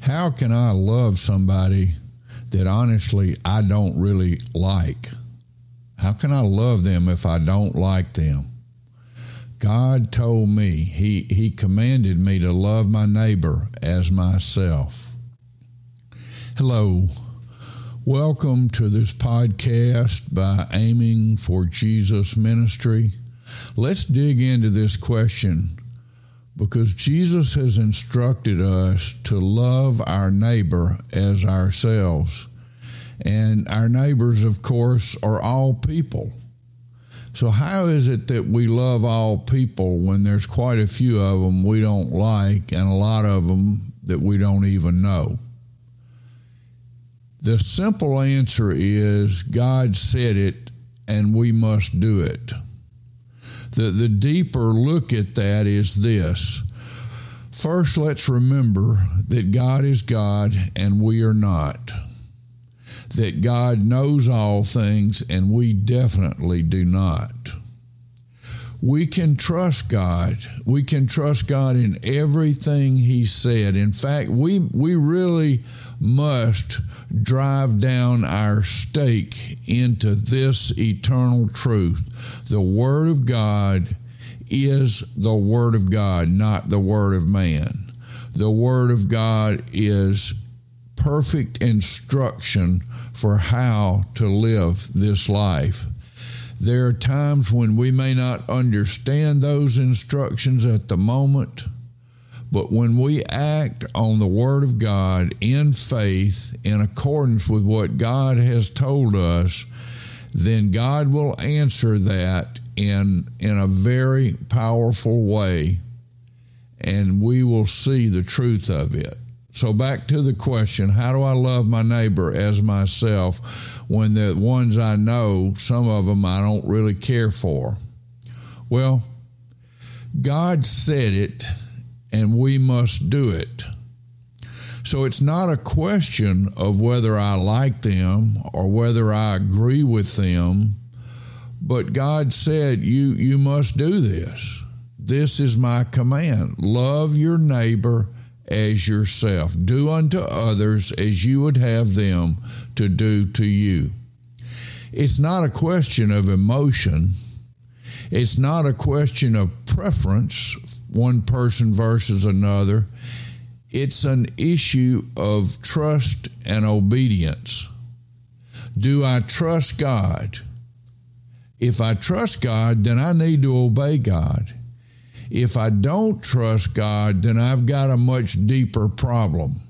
How can I love somebody that honestly I don't really like? How can I love them if I don't like them? God told me, He, he commanded me to love my neighbor as myself. Hello. Welcome to this podcast by Aiming for Jesus Ministry. Let's dig into this question because Jesus has instructed us to love our neighbor as ourselves. And our neighbors, of course, are all people. So, how is it that we love all people when there's quite a few of them we don't like and a lot of them that we don't even know? The simple answer is God said it and we must do it. The, the deeper look at that is this. First, let's remember that God is God and we are not that God knows all things, and we definitely do not. We can trust God. We can trust God in everything He said. In fact, we, we really must drive down our stake into this eternal truth. The Word of God is the Word of God, not the Word of man. The Word of God is perfect instruction for how to live this life. There are times when we may not understand those instructions at the moment, but when we act on the Word of God in faith, in accordance with what God has told us, then God will answer that in, in a very powerful way, and we will see the truth of it. So back to the question, how do I love my neighbor as myself when the ones I know, some of them I don't really care for? Well, God said it and we must do it. So it's not a question of whether I like them or whether I agree with them, but God said you you must do this. This is my command. Love your neighbor as yourself. Do unto others as you would have them to do to you. It's not a question of emotion. It's not a question of preference, one person versus another. It's an issue of trust and obedience. Do I trust God? If I trust God, then I need to obey God. If I don't trust God, then I've got a much deeper problem.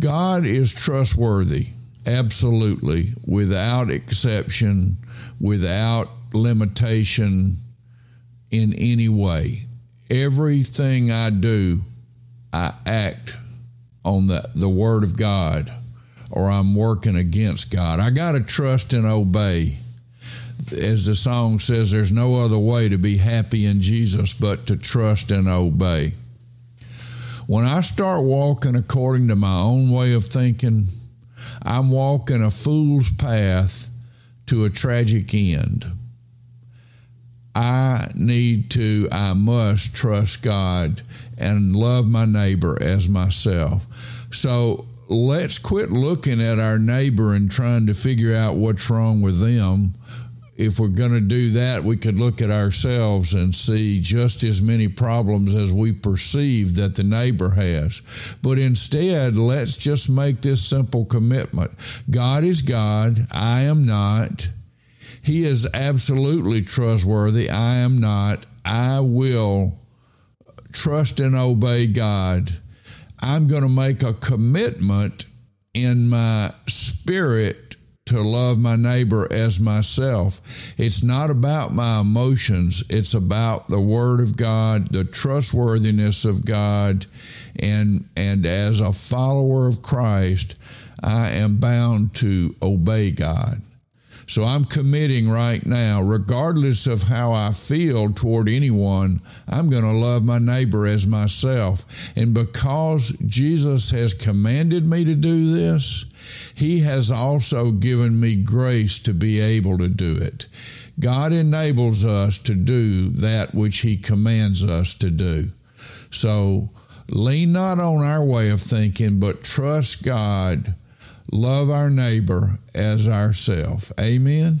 God is trustworthy, absolutely, without exception, without limitation in any way. Everything I do, I act on the, the Word of God or I'm working against God. I got to trust and obey as the song says, there's no other way to be happy in Jesus but to trust and obey. When I start walking according to my own way of thinking, I'm walking a fool's path to a tragic end. I need to, I must trust God and love my neighbor as myself. So let's quit looking at our neighbor and trying to figure out what's wrong with them if we're going to do that, we could look at ourselves and see just as many problems as we perceive that the neighbor has. But instead, let's just make this simple commitment God is God, I am not. He is absolutely trustworthy, I am not. I will trust and obey God. I'm going to make a commitment in my spirit to love my neighbor as myself. It's not about my emotions, it's about the word of God, the trustworthiness of God, and and as a follower of Christ, I am bound to obey God. So I'm committing right now, regardless of how I feel toward anyone, I'm going to love my neighbor as myself. And because Jesus has commanded me to do this, He has also given me grace to be able to do it. God enables us to do that which He commands us to do. So Lean not on our way of thinking, but trust God. Love our neighbor as ourself. Amen.